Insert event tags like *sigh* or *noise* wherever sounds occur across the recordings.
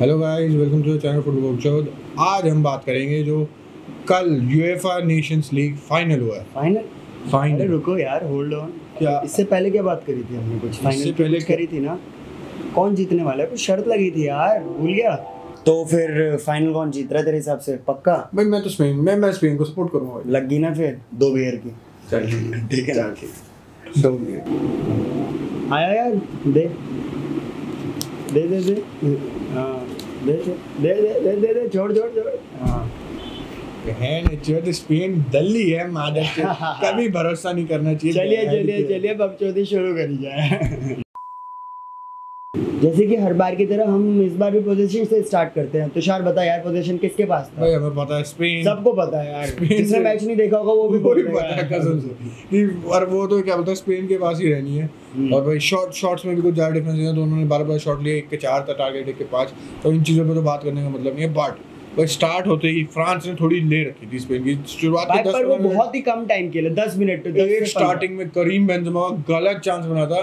Hello guys welcome to the channel football चौद आज हम बात करेंगे जो कल यूएफए नेशंस लीग फाइनल हुआ है। फाइनल फाइनल रुको यार होल्ड ऑन क्या? इससे पहले क्या बात करी थी हमने कुछ? फाइनल इससे पहले कुछ करी थी ना? कौन जीतने वाला है? कुछ शर्त लगी थी यार भूल गया। तो फिर फाइनल कौन जीत रहा है तेरे हिसाब से? पक्का? भाई मैं तो स्पेन मैं मैं स्पेन को सपोर्ट करूँगा लग गई ना फिर? दो बियर की। चल। ठीक है ना? दो मिनट आया यार दे। दे दे दे। दे दे दे दे दे छोड़ छोड़ छोड़। हाँ। है तो स्पेन दल्ली है मादर *laughs* कभी भरोसा नहीं करना चाहिए। चलिए चलिए चलिए अब चौधरी शुरू करी जाए। *laughs* जैसे कि हर बार की तरह हम इस बार भी पोजीशन से स्टार्ट करते हैं। तुषार बता यार पोजीशन किसके पास था? भाई हमें पता है स्पेन सबको पता है यार। जिसने मैच नहीं देखा होगा वो भी वो भी पता है कसम से। कि और वो तो क्या बोलता है स्पेन के पास ही रहनी है। हम्म। और भाई शॉट शॉट्स में भी कुछ ज़्यादा डिफरेंस नहीं है दोनों ने बार बार शॉट लिए एक के चार था टारगेट एक के पाँच। तो इन चीज़ों पे तो बात करने का मतलब नहीं है बट भाई स्टार्ट होते ही फ्रांस ने थोड़ी ले रखी थी स्पेन की। शुरुआत के पर वो बहुत ही कम टाइम के लिए दस मिनट में एक स्टार्टिंग में करीम बेंजेमा गलत चांस बना था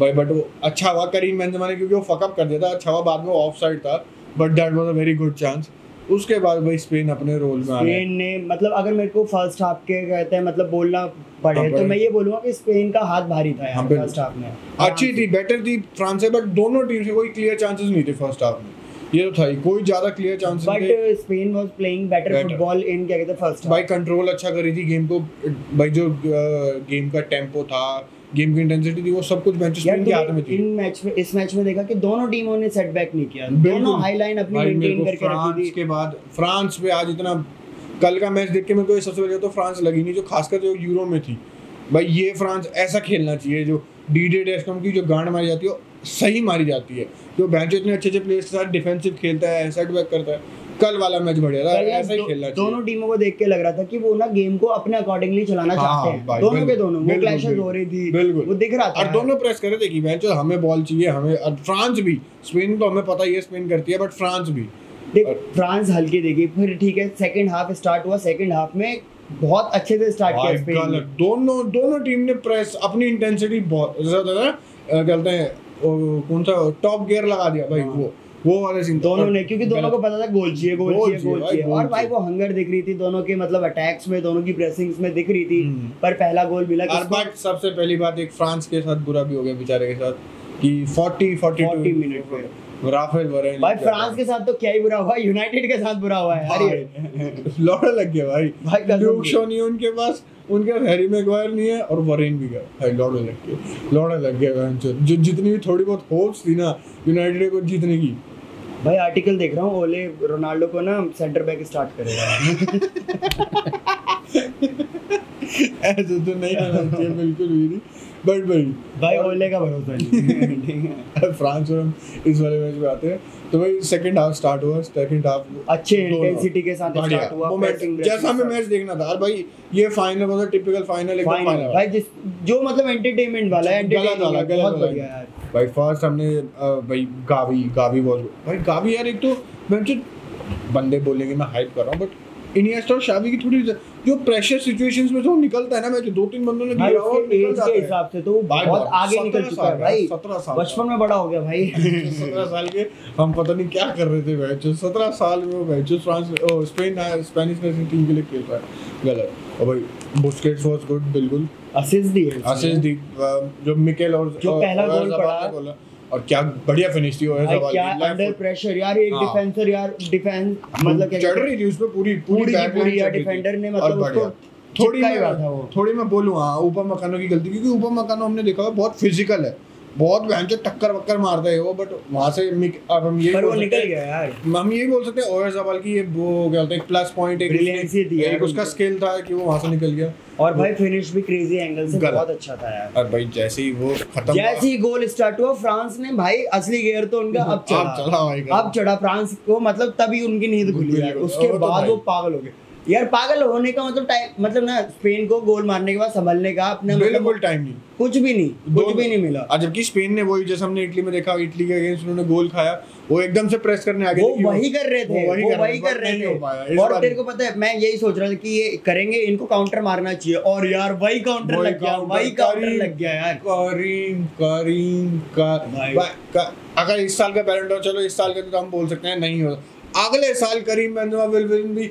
भाई बट वो अच्छा हुआ करीम बेंजेमा ने क्योंकि वो फकअप कर दिया था। अच्छा हुआ बाद में ऑफ़ साइड था but that was a very good chance उसके बाद भाई स्पेन अपने रोल में स्पेन ने मतलब अगर मेरे को फ़र्स्ट हाफ़ के कहते हैं मतलब बोलना पड़े हाँ, तो मैं ये बोलूँगा कि स्पेन का हाथ भारी था यार फ़र्स्ट हाफ़ में। अच्छी थी बेटर थी फ्रांस से बट दोनों टीम से कोई क्लियर चांसेस नहीं थे फ़र्स्ट हाफ़ में। ये तो था ही कोई ज़्यादा clear chances but Spain was playing better football in क्या कहते हैं फ़र्स्ट भाई कंट्रोल अच्छा करी थी गेम को भाई जो गेम का टेंपो था गेम की इंटेंसिटी थी वो सब कुछ बेंच यार स्पेन के हाथ में थी। इन मैच में इस मैच में देखा कि दोनों टीमों ने सेटबैक नहीं किया। दोनों हाई लाइन अपनी मेंटेन करके रखी फ्रांस थी। के बाद फ्रांस पे आज इतना कल का मैच देख के मेरे को ये सबसे पहले तो फ्रांस लगी नहीं जो खासकर जो यूरो में थी। भाई ये फ्रांस ऐसा खेलना चाहिए जो डी डी डेस्कम की जो गांड मारी जाती है सही मारी जाती है। जो बेंच इतने अच्छे अच्छे प्लेयर्स के साथ डिफेंसिव खेलता है सेट बैक करता है। कल वाला मैच बढ़िया था ऐसा ही खेलना दोनों टीमों को देख के लग रहा था कि वो ना गेम को अपने अकॉर्डिंगली चलाना हाँ, चाहते हैं। दोनों के दोनों वो क्लैशेस हो रही थी बिल्कुल। वो दिख रहा था। और दोनों प्रेस कर रहे थे कि बेंच हमें बॉल चाहिए हमें और फ्रांस भी स्पेन तो हमें पता ही है स्पेन करती है बट फ्रांस भी। देख फ्रांस हल्की देखी फिर ठीक है सेकंड हाफ़ स्टार्ट हुआ सेकंड हाफ़ में बहुत अच्छे से स्टार्ट किया स्पेन दोनों दोनों टीम ने प्रेस अपनी इंटेंसिटी बहुत ज़्यादा बोलते हैं कौन सा टॉप गियर लगा दिया भाई हाँ। वो। वो वाले सीन दोनों ने क्योंकि दोनों को पता था गोल चाहिए गोल चाहिए गोल चाहिए। और भाई वो हंगर दिख रही थी दोनों के मतलब अटैक्स में दोनों की प्रेसिंग्स में दिख रही थी हम्म। पर पहला गोल मिला और बट सबसे पहली बात एक फ्रांस के साथ बुरा भी हो गया बेचारे के साथ कि 40 42 मिनट में राफेल वरेन भाई फ्रांस के साथ तो क्या ही बुरा हुआ यूनाइटेड के साथ बुरा हुआ है अरे *laughs* लौड़ा लग गया भाई। भाई उनके पास उनके पास हैरी मैगवायर नहीं है और वरेन भी गया भाई लौड़े लग गए लौड़े लग गए जो जितनी भी थोड़ी बहुत होप्स थी ना यूनाइटेड को जीतने की। भाई आर्टिकल देख रहा हूँ ओले रोनाल्डो को ना सेंटर बैक स्टार्ट करेगा। *laughs* ऐसे तो नहीं होना चाहिए बिल्कुल भी नहीं। बट भाई भाई ओले का भरोसा *laughs* नहीं है। फ्रांस और हम इस वाले मैच में आते हैं। तो भाई सेकंड हाफ़ स्टार्ट हुआ सेकंड हाफ़ अच्छे इंटेंसिटी के साथ स्टार्ट हुआ pressing, जैसा हमें मैच देखना था। और भाई ये फाइनल वाला टिपिकल फाइनल एकदम फाइनल भाई जिस जो मतलब एंटरटेनमेंट वाला है गलत वाला गलत बहुत वाला। बढ़िया यार भाई फ़र्स्ट हमने भाई गावी गावी बहुत भाई गावी यार एक तो मैं बंदे बोलेंगे मैं हाइप कर रहा हूँ बट इनिएस्टा और शावी की थोड़ी जो प्रेशर सिचुएशंस में तो निकलता है ना मैं जो दो तीन बंदों ने गिरा और निकल एज जाता है। हिसाब से तो वो बहुत आगे निकल चुका है भाई। 17 साल। बचपन में बड़ा हो गया भाई। *laughs* सत्रह साल के हम पता नहीं क्या कर रहे थे मैच सत्रह साल में वो मैच फ्रांस ओ स्पेन स्पेनिश नेशनल टीम के लिए खेल रहा है। गलत। और भाई बुस्केट्स वाज गुड बिल्कुल। असिस्ट उसने। असिस्ट दी। जो मिकेल और जो पहला गोल पड़ा। और क्या बढ़िया फिनिश थी और भाई क्या अंडर प्रेशर यार एक हाँ। डिफेंसर यार डिफेंस मतलब क्या चढ़ रही थी उस पर पूरी पूरी पूरी। डिफेंडर ने मतलब उसको थोड़ी ही मैं थोड़ी मैं बोलूँ हाँ ऊपर मकानों की गलती क्योंकि ऊपर मकानों हमने देखा हुआ बहुत फ़िज़िकल है। बहुत भैंचो टक्कर वक्कर मारता है वो बट वहाँ से अब हम ये वो निकल गया यार। हैं हम ये बोल सकते हैं ओएस जबाल की ये वो क्या बोलते हैं प्लस पॉइंट एक Brilliancy थी एक उसका स्किल था कि वो वहाँ से निकल गया। और भाई फिनिश भी क्रेजी एंगल से बहुत अच्छा था यार। और भाई जैसे ही वो खत्म जैसे ही गोल स्टार्ट हुआ फ्रांस ने भाई असली गियर तो उनका अब चढ़ा *laughs* अब चढ़ा। भाई अब चढ़ा फ्रांस को मतलब तभी उनकी नींद खुली उसके तो बाद वो पागल हो गए। यार पागल होने का मतलब टाइम मतलब ना स्पेन को गोल मारने के बाद संभलने का अपना मतलब बिल्कुल टाइम नहीं। कुछ भी नहीं कुछ भी नहीं मिला। जबकि स्पेन ने वही जैसे हमने इटली में देखा इटली के अगेंस्ट उन्होंने गोल खाया वो एकदम से प्रेस करने आगे वो वही कर रहे थे वही वो कर वही रहे कर थे, रहे थे। और तेरे को पता है मैं यही सोच रहा था कि ये करेंगे इनको काउंटर मारना चाहिए और यार वही काउंटर लग गया वही काउंटर लग गया यार। करीम करीम का। बा- अगर इस साल का और चलो इस साल का तो हम बोल सकते हैं नहीं हो। अगले साल करीम बेंजेमा विल विन भी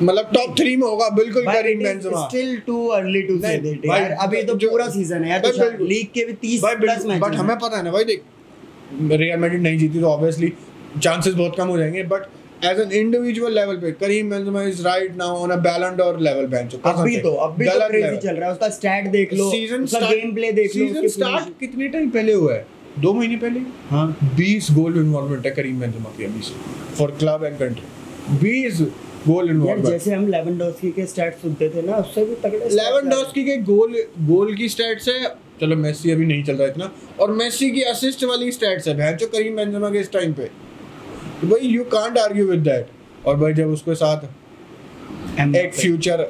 मतलब टॉप थ्री में होगा बिल्कुल Karim Benzema still too early to say that यार अभी तो पूरा सीज़न है यार तो लीग के भी 30 प्लस मैच बट हमें पता है ना भाई देख रियल मैड्रिड नहीं जीती तो ऑब्वियसली चांसेस बहुत कम हो जाएँगे but as an individual level पे Karim Benzema is right now on a Ballon d'Or level bench अभी तो अभी तो क्रेजी चल रहा है उसका स्टैट देख लो सीज़न उसका गेम प्ले देख लो सीज़न स्टार्ट कितने टाइम पहले हुआ है? दो महीने पहले? हाँ। 20 गोल इन्वॉल्वमेंट है करीम बेंजेमा की अभी से for club and country 20 goal यार इन्वॉल्वमेंट जैसे हम लेवेंडोस्की के स्टैट्स सुनते थे ना उससे भी तगड़े लेवेंडोस्की के गोल गोल की स्टैट्स है। चलो मेसी अभी नहीं चल रहा इतना। और मेसी की असिस्ट वाली स्टैट्स है भैंचो करीम बेंजेमा के इस टाइम पे। तो भाई you can't argue with that और भाई जब उसके साथ एक फ्यूचर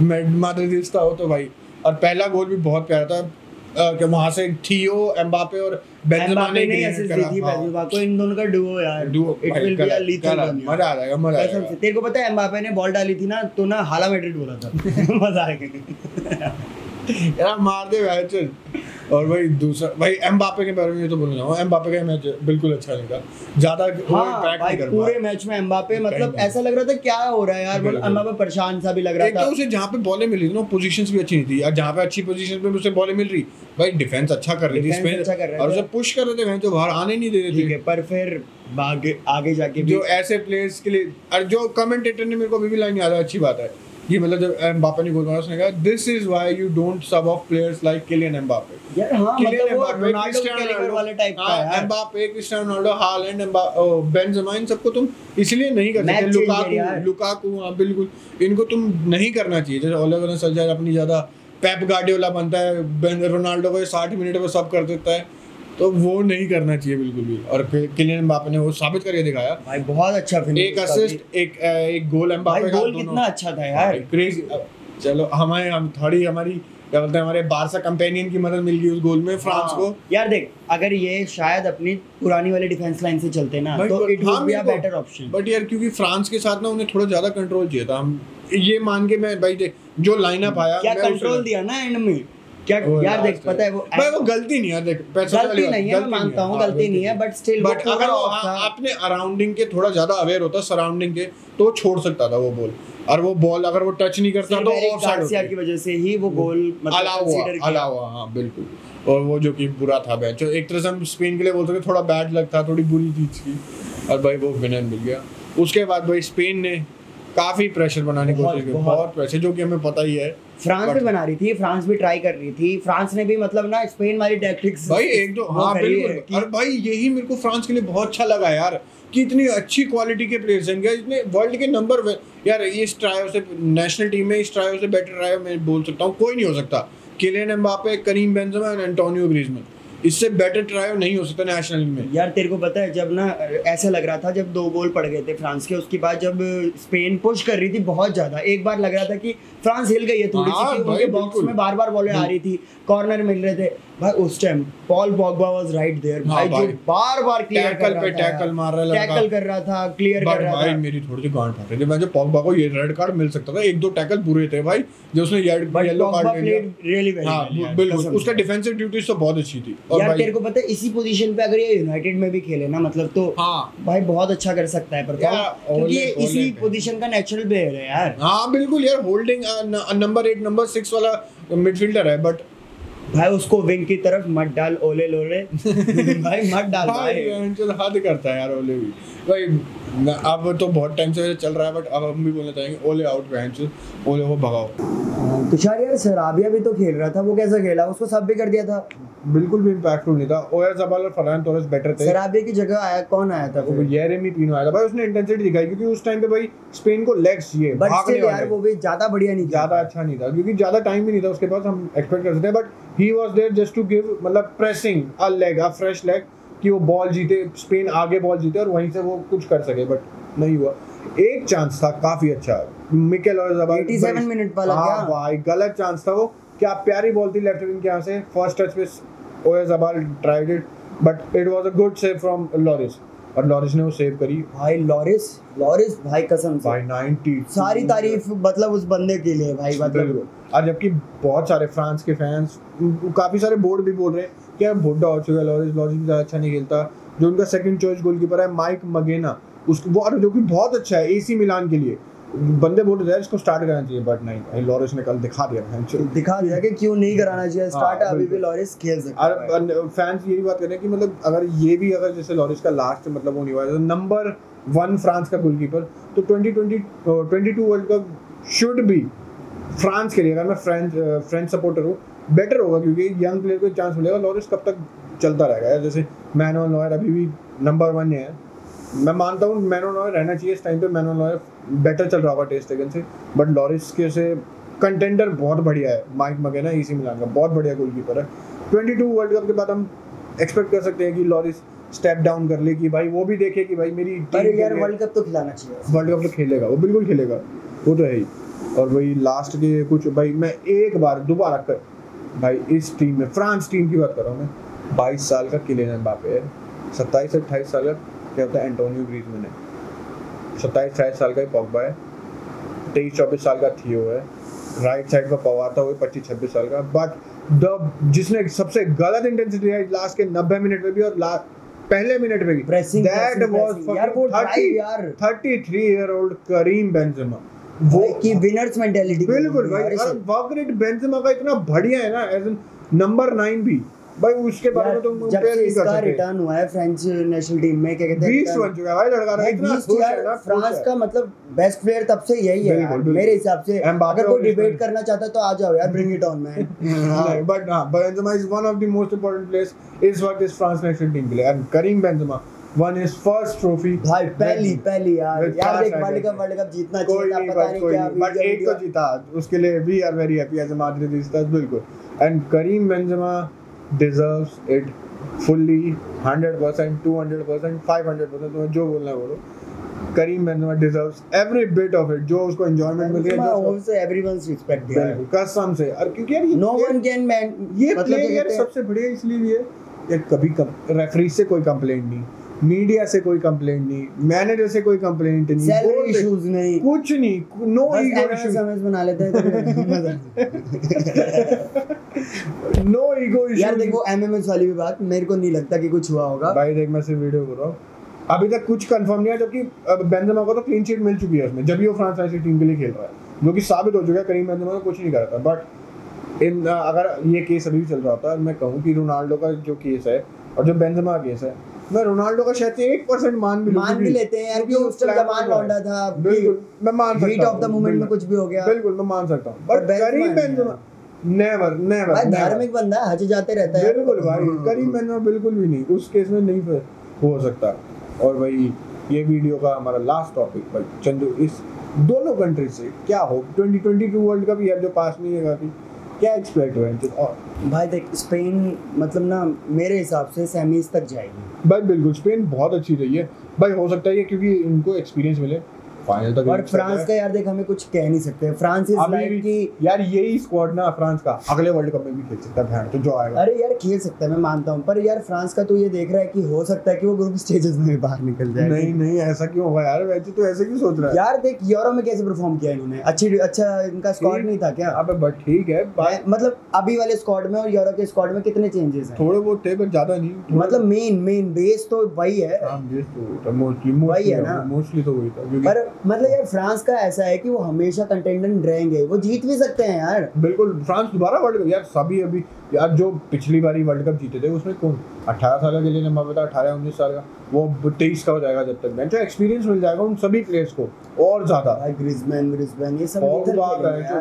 माद्रिदिस्ता हो तो भाई। और पहला गोल भी बहुत प्यारा था। कि वहाँ से थियो एम्बापे और बेंजेमा ने नहीं ऐसे करा, थी हाँ। बेंजेमा को। इन दोनों का डुओ यार। Duo it will be a lethal मज़ा आ जाएगा मज़ा आ जाएगा तेरे को पता है एम्बापे ने बॉल डाली थी ना तो ना हाला मैड्रिड बोला था। *laughs* मज़ा आ गया। यार मार दे मैच और भाई दूसरा भाई एम बापे के बारे में तो बोलना चाहूँगा एम्बापे का मैच बिल्कुल अच्छा नहीं था। ज़्यादा हाँ भाई पूरे मैच में एम्बापे कहीं मतलब ऐसा लग रहा था क्या हो रहा है यार मतलब बिल्कुल। एम्बापे परेशान सा भी लग रहा तो था। उसे जहाँ पे बॉलें मिल थी ना पोजीशंस भी अच्छी नहीं थी। और जहाँ पे अच्छी पोजीशन पे उसे बॉलें मिल रही भाई डिफेंस अच्छा कर रही थी स्पेन अच्छा और उसे पुश कर रहे थे जो बाहर आने नहीं दे रहे थे। पर फिर आगे आगे जाके जो ऐसे प्लेयर्स के लिए और जो कमेंटेटर ने मेरे को अभी भी लाइन याद है अच्छी बात है। ये मतलब जब एम्बापे ने गोल मारा उसने कहा this is why you don't sub off players like Kylian Mbappe यार हाँ किलियन मतलब वो Mbappe Ronaldo Cristiano calibre Ronaldo वाले टाइप का है Mbappe Cristiano Ronaldo Haaland Benzema इन सबको तुम इसलिए नहीं कर सकते। लुकाकू लुकाकू हाँ बिल्कुल। इनको तुम नहीं करना चाहिए। जैसे ओले गुनर सल्जर अपनी ज़्यादा पेप गार्डियोला बनता है रोनाल्डो को 60 मिनट में सब कर देता है। तो वो नहीं करना चाहिए बिल्कुल भी। और फिर किलियन एम्बापे ने वो साबित करके दिखाया। भाई बहुत अच्छा फिनिश एक असिस्ट एक एक गोल एम्बापे का गोल कितना अच्छा था यार। क्रेजी चलो हमारे हम थोड़ी हमारी क्या बोलते हैं हमारे बारसा कंपेनियन की मदद मिल गई उस गोल में फ्रांस हाँ। को। यार देख अगर ये शायद अपनी पुरानी वाली डिफेंस लाइन से चलते ना तो it would be a better option but यार क्योंकि फ्रांस के साथ ना उन्हें थोड़ा ज़्यादा कंट्रोल चाहिए था। हम ये मान के मैं भाई देख जो लाइनअप आया क्या कंट्रोल दिया ना एंड में? क्या यार देख पता है वो भाई वो गलती नहीं है देख पैसा गलती नहीं है मैं मानता हूँ गलती नहीं है बट स्टिल बट अगर वो हाँ, अपने अराउंडिंग के थोड़ा ज़्यादा अवेयर होता सराउंडिंग के तो छोड़ सकता था वो बॉल और वो बॉल अगर वो टच नहीं करता तो ऑफ़ की वजह से ही वो गोल मतलब अलावा किया। अलावा हाँ बिल्कुल। और वो जो कि बुरा था मैच एक तरह से हम स्पेन के लिए बोल सकते थोड़ा बैड लग था थोड़ी बुरी चीज़ की। और भाई वो विनर मिल गया। उसके बाद भाई स्पेन ने काफ़ी प्रेशर बनाने की कोशिश की। बहुत। प्रेशर जो कि हमें पता ही है। फ्रांस भी बना रही थी फ्रांस भी ट्राई कर रही थी। फ्रांस ने भी मतलब ना स्पेन वाली टैक्टिक्स भाई एक दो हाँ बिल्कुल। और भाई यही मेरे को फ्रांस के लिए बहुत अच्छा लगा यार कि इतनी अच्छी क्वालिटी के प्लेयर्स हैं। क्या इतने वर्ल्ड के नंबर यार इस ट्रायो से नेशनल टीम में इस ट्रायो से बेटर ट्रायो मैं बोल सकता हूँ कोई नहीं हो सकता। Kylian Mbappe Karim Benzema and Antonio Griezmann इससे बेटर ट्रायो नहीं हो सकता नेशनल में। यार तेरे को पता है जब ना ऐसा लग रहा था जब दो गोल पड़ गए थे फ्रांस के उसके बाद जब स्पेन पुश कर रही थी बहुत ज़्यादा। एक बार लग रहा था कि फ्रांस हिल गई है थोड़ी सी हाँ, उनके बॉक्स में बार बार बॉलें आ रही थी कॉर्नर मिल रहे थे। भाई उस time Paul Pogba was right there हाँ, भाई जो बार बार क्लियर कर रहा था टैकल मार रहा है लड़का। टैकल कर रहा था क्लियर कर रहा भाई था। मेरी थोड़ी सी गांड फट रही थी। मैं जो पॉगबा को ये रेड कार्ड मिल सकता था एक दो टैकल बुरे थे भाई जो उसने येलो कार्ड ले लिया। रियली वेल हाँ बिल्कुल। उसका डिफेंसिव ड्यूटीज़ तो बहुत अच्छी थी। यार तेरे को पता है इसी पोजीशन पे अगर ये यूनाइटेड में भी खेले ना मतलब तो हाँ। भाई बहुत अच्छा कर सकता है क्योंकि ये इसी पोजीशन का नेचुरल प्लेयर है यार। हाँ बिल्कुल यार holding number eight number six वाला मिडफील्डर है बट भाई उसको विंग की तरफ़ मत डाल ओले लोले। *laughs* भाई मत डाल भाई। भाई हद करता है यार ओले भी। भाई अब तो बहुत टाइम से चल रहा है बट अब हम भी बोलना चाहेंगे ओले आउट वेंचर ओले को भगाओ। तुषार यार सराबिया भी तो खेल रहा था वो कैसा खेला? उसको सब भी कर दिया था। बिल्कुल भी इम्पैक्टफुल नहीं था। ओयर जबाल और फरहान तोरस बेटर थे। सराबिया की जगह आया कौन आया था वो फिर? येरेमी पीनो आया था। भाई उसने इंटेंसिटी दिखाई क्योंकि उस टाइम पे भाई स्पेन को लेग्स चाहिए बट भागने स्टिल यार वो भी ज़्यादा बढ़िया नहीं ज़्यादा अच्छा नहीं था क्योंकि ज़्यादा टाइम भी नहीं था उसके पास हम एक्सपेक्ट कर सकते हैं। But he was there just to give मतलब pressing a leg a fresh leg कि वो बॉल जीते स्पेन आगे बॉल जीते और वहीं से वो कुछ कर सके बट नहीं हुआ। एक चांस था काफ़ी अच्छा। मिकेल और जबाल 87 मिनट वाला हाँ क्या? भाई गलत चांस था वो। क्या प्यारी बॉल थी लेफ़्ट विंग के यहाँ से फ़र्स्ट टच पे ओए जबाल tried it but it was a good save from Lloris और लॉरिस ने वो सेव करी भाई लॉरिस लॉरिस भाई कसम से। भाई 90 सारी तारीफ़ मतलब उस बंदे के लिए भाई मतलब। और जबकि बहुत सारे फ्रांस के फैंस काफ़ी सारे बोर्ड भी बोल रहे हैं कि अब बुढ़ा हो चुका है लॉरिस लॉरिस भी ज़्यादा अच्छा नहीं खेलता। जो उनका सेकंड चॉइस गोलकीपर है माइक मगेना उसको वो जो कि बहुत अच्छा है एसी मिलान के लिए। बंदे बोल रहे हैं इसको स्टार्ट करना चाहिए बट नहीं भाई लॉरिस ने कल दिखा दिया है दिखा दिया कि क्यों नहीं कराना चाहिए? स्टार्ट हाँ, अभी भी। लॉरिस खेल सकता है फैंस यही बात कर रहे हैं कि मतलब अगर ये भी अगर जैसे लॉरिस का लास्ट मतलब वो नहीं हुआ नंबर वन फ्रांस का गोलकीपर तो 2020 22 world cup should be France के लिए अगर मैं फ्रेंच फ्रेंच सपोर्टर हूँ बेटर होगा क्योंकि यंग प्लेयर को चांस मिलेगा लॉरिस कब तक चलता रहेगा। जैसे मैनुअल नॉयर अभी भी नंबर वन है। मैं मानता हूँ मैनो नॉयर रहना चाहिए। इस टाइम पे मैनुअल नॉयर बेटर चल रहा होगा टेस्ट टेगन से। बट लॉरिस के से कंटेंडर बहुत बढ़िया है। माइक मगेना इसी मिलान का। बहुत बढ़िया गोलकीपर है। 22 वर्ल्ड कप के बाद हम एक्सपेक्ट कर सकते हैं कि लॉरिस स्टेप डाउन कर ले कि भाई वो भी देखे कि भाई मेरी यार वर्ल्ड कप तो खिलाना चाहिए। वर्ल्ड कप तो खेलेगा वो बिल्कुल खेलेगा। वो तो है ही। और वही लास्ट के कुछ भाई मैं एक बार दोबारा कर भाई इस टीम में फ्रांस टीम की बात कर रहा हूँ मैं। बाईस साल का किलियन एम्बापे है। सत्ताईस अट्ठाईस साल का क्या होता है एंटोनियो ग्रीजमैन है। सत्ताईस अट्ठाईस साल का ही पॉगबा है। तेईस चौबीस साल का थियो है। राइट साइड का पवार था वो पच्चीस छब्बीस साल का। बट द जिसने सबसे गलत इंटेंसिटी है लास्ट के नब्बे मिनट में भी और लास्ट पहले मिनट में भी। Pressing, दैट वाज यार। 33 ईयर ओल्ड करीम बेंजेमा वो की विनर्स मेंटालिटी बिल्कुल भाई और वर्क रेट बेंजेमा का इतना बढ़िया है ना एज नंबर 9 भी। भाई उसके बारे में तो जब से इसका रिटर्न हुआ है फ्रेंच नेशनल टीम में क्या कहते हैं बीस बन चुका है भाई लड़का ना इतना खुश है ना फ्रांस का मतलब बेस्ट प्लेयर तब से यही है यार, मेरे हिसाब से। अगर कोई डिबेट करना चाहता है तो आ जाओ यार bring it on man but हाँ Benzema is one of the most important players इस वक्त इस फ्रांस नेशनल टीम के लिए। And Karim Benzema won his first trophy भाई पहली पहली यार। यार देख वर्ल्ड कप वर्ल्ड कप जीतना चाहिए पता नहीं क्या बट एक तो जीता उसके लिए we are very happy as a Madridistas बिल्कुल। And Karim Benzema deserves it fully 100% 200% 500% तुम्हें जो बोलना है बोलो। Karim Benzema deserves every bit of it जो उसको एंजॉयमेंट मिल रही Benzema है जो also everyone's respect उसको- यार बिल्कुल कसम से। और क्योंकि यार नो वन कैन मैन ये मतलब प्लेयर यार सबसे बढ़िया इसलिए भी है यार कभी कम रेफरी से कोई कंप्लेंट नहीं। मीडिया से कोई कंप्लेंट नहीं मैनेजर से कोई कंप्लेंट नहीं सैलरी इश्यूज़ नहीं। कुछ नहीं नो ईगो इश्यूज़ एमएस बना लेते हैं तो नो ईगो इश्यूज़ यार देखो एमएमएस वाली भी बात मेरे को नहीं लगता कि कुछ हुआ होगा। भाई देख मैं सिर्फ़ वीडियो कर रहा हूँ। अभी तक कुछ कंफर्म नहीं है जबकि बेंजेमा को तो क्लीन शीट मिल चुकी है उसमें जब भी वो फ्रांस नेशनल टीम के लिए खेल रहा है। जो कि साबित हो चुका है करीम बेंजेमा कुछ नहीं कर रहा था। बट इन अगर ये केस अभी भी चल रहा होता मैं कहूँ कि रोनाल्डो का जो केस है और जो बेंजेमा का केस है मैं रोनाल्डो का शायद एक परसेंट मान भी मान भी लेते हैं यार क्योंकि उस टाइम जमान लौंडा था बिल्कुल मैं मान सकता हीट ऑफ़ द मोमेंट में कुछ भी हो गया। बिल्कुल मैं मान सकता हूँ। बट करीम नहीं बेंजेमा नेवर नेवर भाई धार्मिक बंदा हज जाते रहता है। बिल्कुल भाई करीम बेंजेमा बिल्कुल भी नहीं उस केस में नहीं हो सकता। और भाई ये वीडियो का हमारा लास्ट टॉपिक भाई चंदू इस दोनों कंट्री से क्या हो 2022 वर्ल्ड कप यार जो पास नहीं है काफ़ी। क्या एक्सपेक्ट हुआ भाई देख स्पेन मतलब ना मेरे हिसाब से सेमीज तक जाएगी। भाई बिल्कुल स्पेन बहुत अच्छी रही है। भाई हो सकता है ये क्योंकि इनको एक्सपीरियंस मिले। फाइनल तक और फ्रांस का यार देख हमें कुछ कह नहीं सकते। फ्रांस इज़ लाइक कि यार यही स्क्वाड ना फ्रांस का अगले वर्ल्ड कप में भी खेल सकता है तो जो आएगा। अरे यार खेल सकता है मैं मानता हूँ पर यार फ्रांस का तो ये देख रहा है कि हो सकता है कि वो ग्रुप स्टेजेस में बाहर निकल जाए। नहीं नहीं ऐसा क्यों होगा यार? वैसे तो ऐसे क्यों सोच रहा है? यार देख यूरो में कैसे परफॉर्म किया इन्होंने? अच्छी अच्छा इनका स्क्वाड नहीं था क्या? अबे बट ठीक है मतलब अभी वाले स्क्वाड में और यूरो के स्क्वाड में कितने चेंजेस हैं? थोड़े बहुत थे पर ज़्यादा नहीं मतलब मेन मेन बेस तो वही है। हाँ बेस तो वही मोस्टली मोस्टली है ना। मोस्टली तो वही था पर मतलब यार फ्रांस का ऐसा है कि वो हमेशा कंटेंडेंट रहेंगे। वो जीत भी सकते हैं यार। बिल्कुल फ्रांस दोबारा वर्ल्ड कप यार सभी अभी यार जो पिछली बारी वर्ल्ड कप जीते थे उसमें कौन? अठारह साल का ज़िले नंबर बता अठारह उन्नीस साल का। वो तेईस का हो जाएगा जब तक बेंच एक्सपीरियंस मिल जाएगा उन सभी प्लेयर्स को और ज़्यादा। ग्रिजमैन ग्रिजमैन ये सब और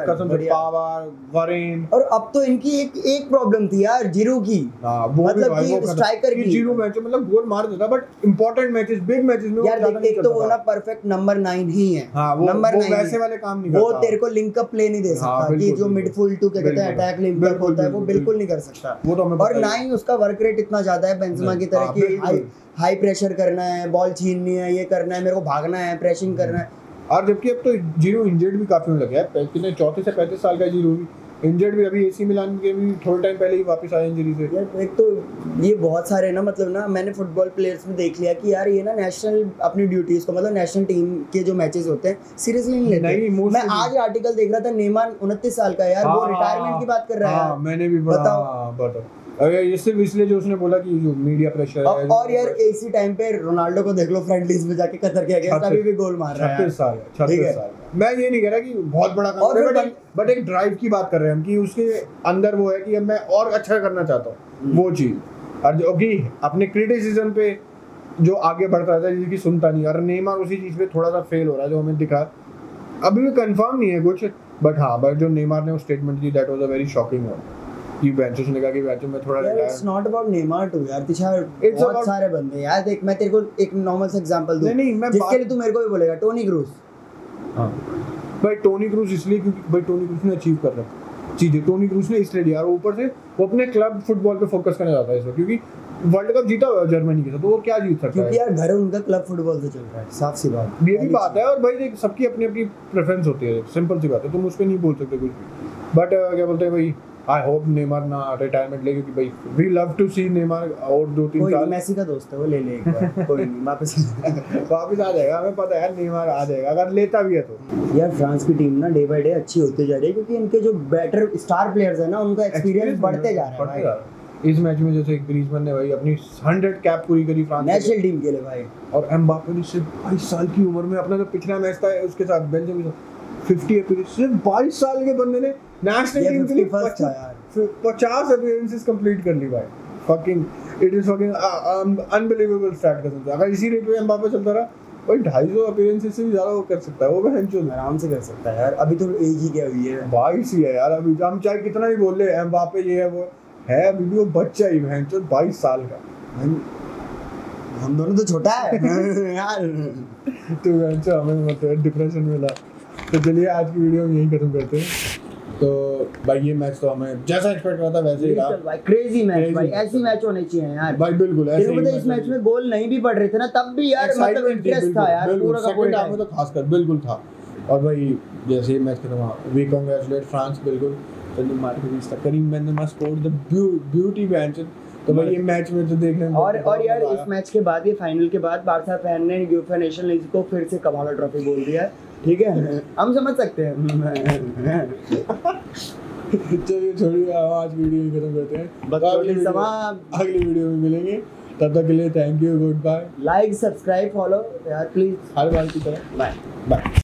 कसम से पावर वरेन और अब तो इनकी एक एक प्रॉब्लम थी यार ज़ीरो की। हाँ मतलब कि स्ट्राइकर की जीरू मैच मतलब गोल मार देता but important matches big matches में यार देख तो वो ना परफेक्ट नंबर 9 नाइन ही है। नंबर नाइन वैसे वाले काम नहीं वो तेरे को लिंक अप प्ले नहीं दे हाँ, सकता हाँ, कि जो मिडफुल टू क्या कहते हैं अटैक लिंक अप होता है वो बिल्कुल नहीं कर सकता। वो तो और ना ही उसका वर्क रेट इतना ज़्यादा है बेंजमा की तरह की हाई प्रेशर करना है बॉल छीननी है ये करना है मेरे को भागना है प्रेशिंग करना है। और जबकि अब तो ज़ीरो इंजर्ड भी काफ़ी होने लगे है। कितने चौथे से पैंतीस साल का ज़ीरो भी। इंजर्ड भी अभी एसी मिलान के भी थोड़े टाइम पहले ही वापस आए इंजरी से यार एक तो ये बहुत सारे ना मतलब ना मैंने फुटबॉल प्लेयर्स में देख लिया कि यार ये ना नेशनल अपनी ड्यूटीज़ को मतलब नेशनल टीम के जो मैचेस होते हैं सीरियसली नहीं लेते नहीं, मैं। आज आर्टिकल देख रहा था नेमान उनतीस साल का यार यार वो हाँ, रिटायरमेंट की बात कर रहा है हाँ मैंने भी बताओ बताओ। अरे सिर्फ़ इसलिए जो उसने बोला कि मीडिया प्रेशर है और यार इसी टाइम पे रोनाल्डो को देख लो फ्रेंडलीज में जाके कतर के अगेंस्ट अभी भी गोल मार रहा है छत्तीस साल ठीक छत्तीस है। साल। मैं ये नहीं कह रहा कि बहुत बड़ा काम है बट एक ड्राइव की बात कर रहे हैं हम कि उसके अंदर वो है कि मैं और अच्छा करना चाहता हूँ। वो चीज़। और जो कि अपने क्रिटिसिज्म पे जो आगे बढ़ता रहता है जिसकी सुनता नहीं और नेमार उसी चीज़ पे थोड़ा सा फेल हो रहा है जो हमें दिखा। अभी भी कंफर्म नहीं है कुछ बट हाँ बट जो नेमार ने वो statement the that was a very shocking one कि बेंचेस ने कहा कि बेंचेस में थोड़ा यार it's not about Neymar too यार It's बहुत about- सारे बंदे यार देख मैं तेरे को एक नॉर्मल सा एग्जांपल दूँ। नहीं, नहीं, मैं जिसके लिए तू मेरे को भी बोलेगा टोनी क्रूज हाँ। भाई टोनी क्रूज इसलिए क्योंकि भाई टोनी क्रूज ने अचीव कर रखा। चीज़ें टोनी क्रूज ने इसलिए दिया और ऊपर से वो अपने क्लब फुटबॉल पे फोकस करना चाहता है इस वक्त क्योंकि वर्ल्ड कप जीता हुआ जर्मनी के साथ तो वो क्या जीत सकता है? क्योंकि यार घर उनका क्लब फुटबॉल से चल रहा है साफ़ सी बात। ये भी बात है और भाई देख सबकी अपनी अपनी प्रेफरेंस होती है। सिंपल सी बात है तुम उस पर नहीं बोल सकते कुछ भी। बट क्या बोलते हैं भाई? आई होप नेमार ना रिटायरमेंट ले क्योंकि भाई we love to see Neymar और दो तीन साल। मेसी का दोस्त है वो ले ले एक बार। *laughs* कोई नहीं वापस वापस आ जाएगा हमें पता है नेमार आ जाएगा अगर लेता भी है तो। यार फ्रांस की टीम ना डे बाय डे अच्छी होती जा रही है क्योंकि इनके जो बेटर स्टार प्लेयर्स है ना उनका एक्सपीरियंस बढ़ते जा रहा है। इस मैच में जैसे ग्रीजमैन ने भाई अपनी 100 कैप पूरी करी फ्रांस नेशनल टीम के लिए भाई। और एम्बापे ने सिर्फ़ 22 साल की उम्र में अपना जो पिछला मैच था उसके साथ बेल्जियम के साथ 50 अपीयरेंस सिर्फ़ 22 साल के बंदे ने नेशनल टीम के लिए 51st था यार। 50 अपीयरेंसेस कंप्लीट कर ली भाई। Fucking it is fucking unbelievable start कसम से अगर इसी रेट पे एम्बापे चलता रहा भाई 250 अपीयरेंसेस से भी ज़्यादा वो कर सकता है वो बहन चोद आराम से कर सकता है यार अभी तो एज ही क्या हुई है? बाईस ही है यार अभी हम चाहे कितना भी बोल ले एम्बापे ये है वो है अभी भी वो बच्चा ही बहन चोद 22 साल का। हम दोनों तो छोटा है। *laughs* *laughs* यार। तो वैसे हमें मतलब डिप्रेशन में ला। तो चलिए आज की वीडियो हम यहीं खत्म करते हैं। तो भाई ये मैच तो हमें जैसा एक्सपेक्ट करा था वैसे ही रहा भाई क्रेजी मैच भाई ऐसी मैच होने चाहिए यार। भाई बिल्कुल ऐसे तेरे ही पता इस मैच में गोल नहीं भी पड़ रहे थे ना तब भी यार मतलब इंटरेस्ट था यार पूरा का पूरा half में तो खासकर बिल्कुल था। और भाई जैसे ही मैच खत्म हुआ वी कांग्रेचुलेट फ्रांस बिल्कुल। चलिए मार के बीच तक Karim Benzema scored the beauty bench तो भाई ये मैच में तो देखने में और और यार इस मैच के बाद ये फाइनल के बाद बारसा फ़ैन ने यूएफए नेशनल लीग को फिर से कमाल ट्रॉफी बोल दिया है। ठीक है? हम समझ सकते हैं। *laughs* चलिए छोड़िए आज वीडियो ही खत्म करते हैं। अगली वीडियो- समाप्त। अगली वीडियो में मिलेंगे। तब तक के लिए thank you goodbye like subscribe follow यार प्लीज़ हर बार की तरह। Bye bye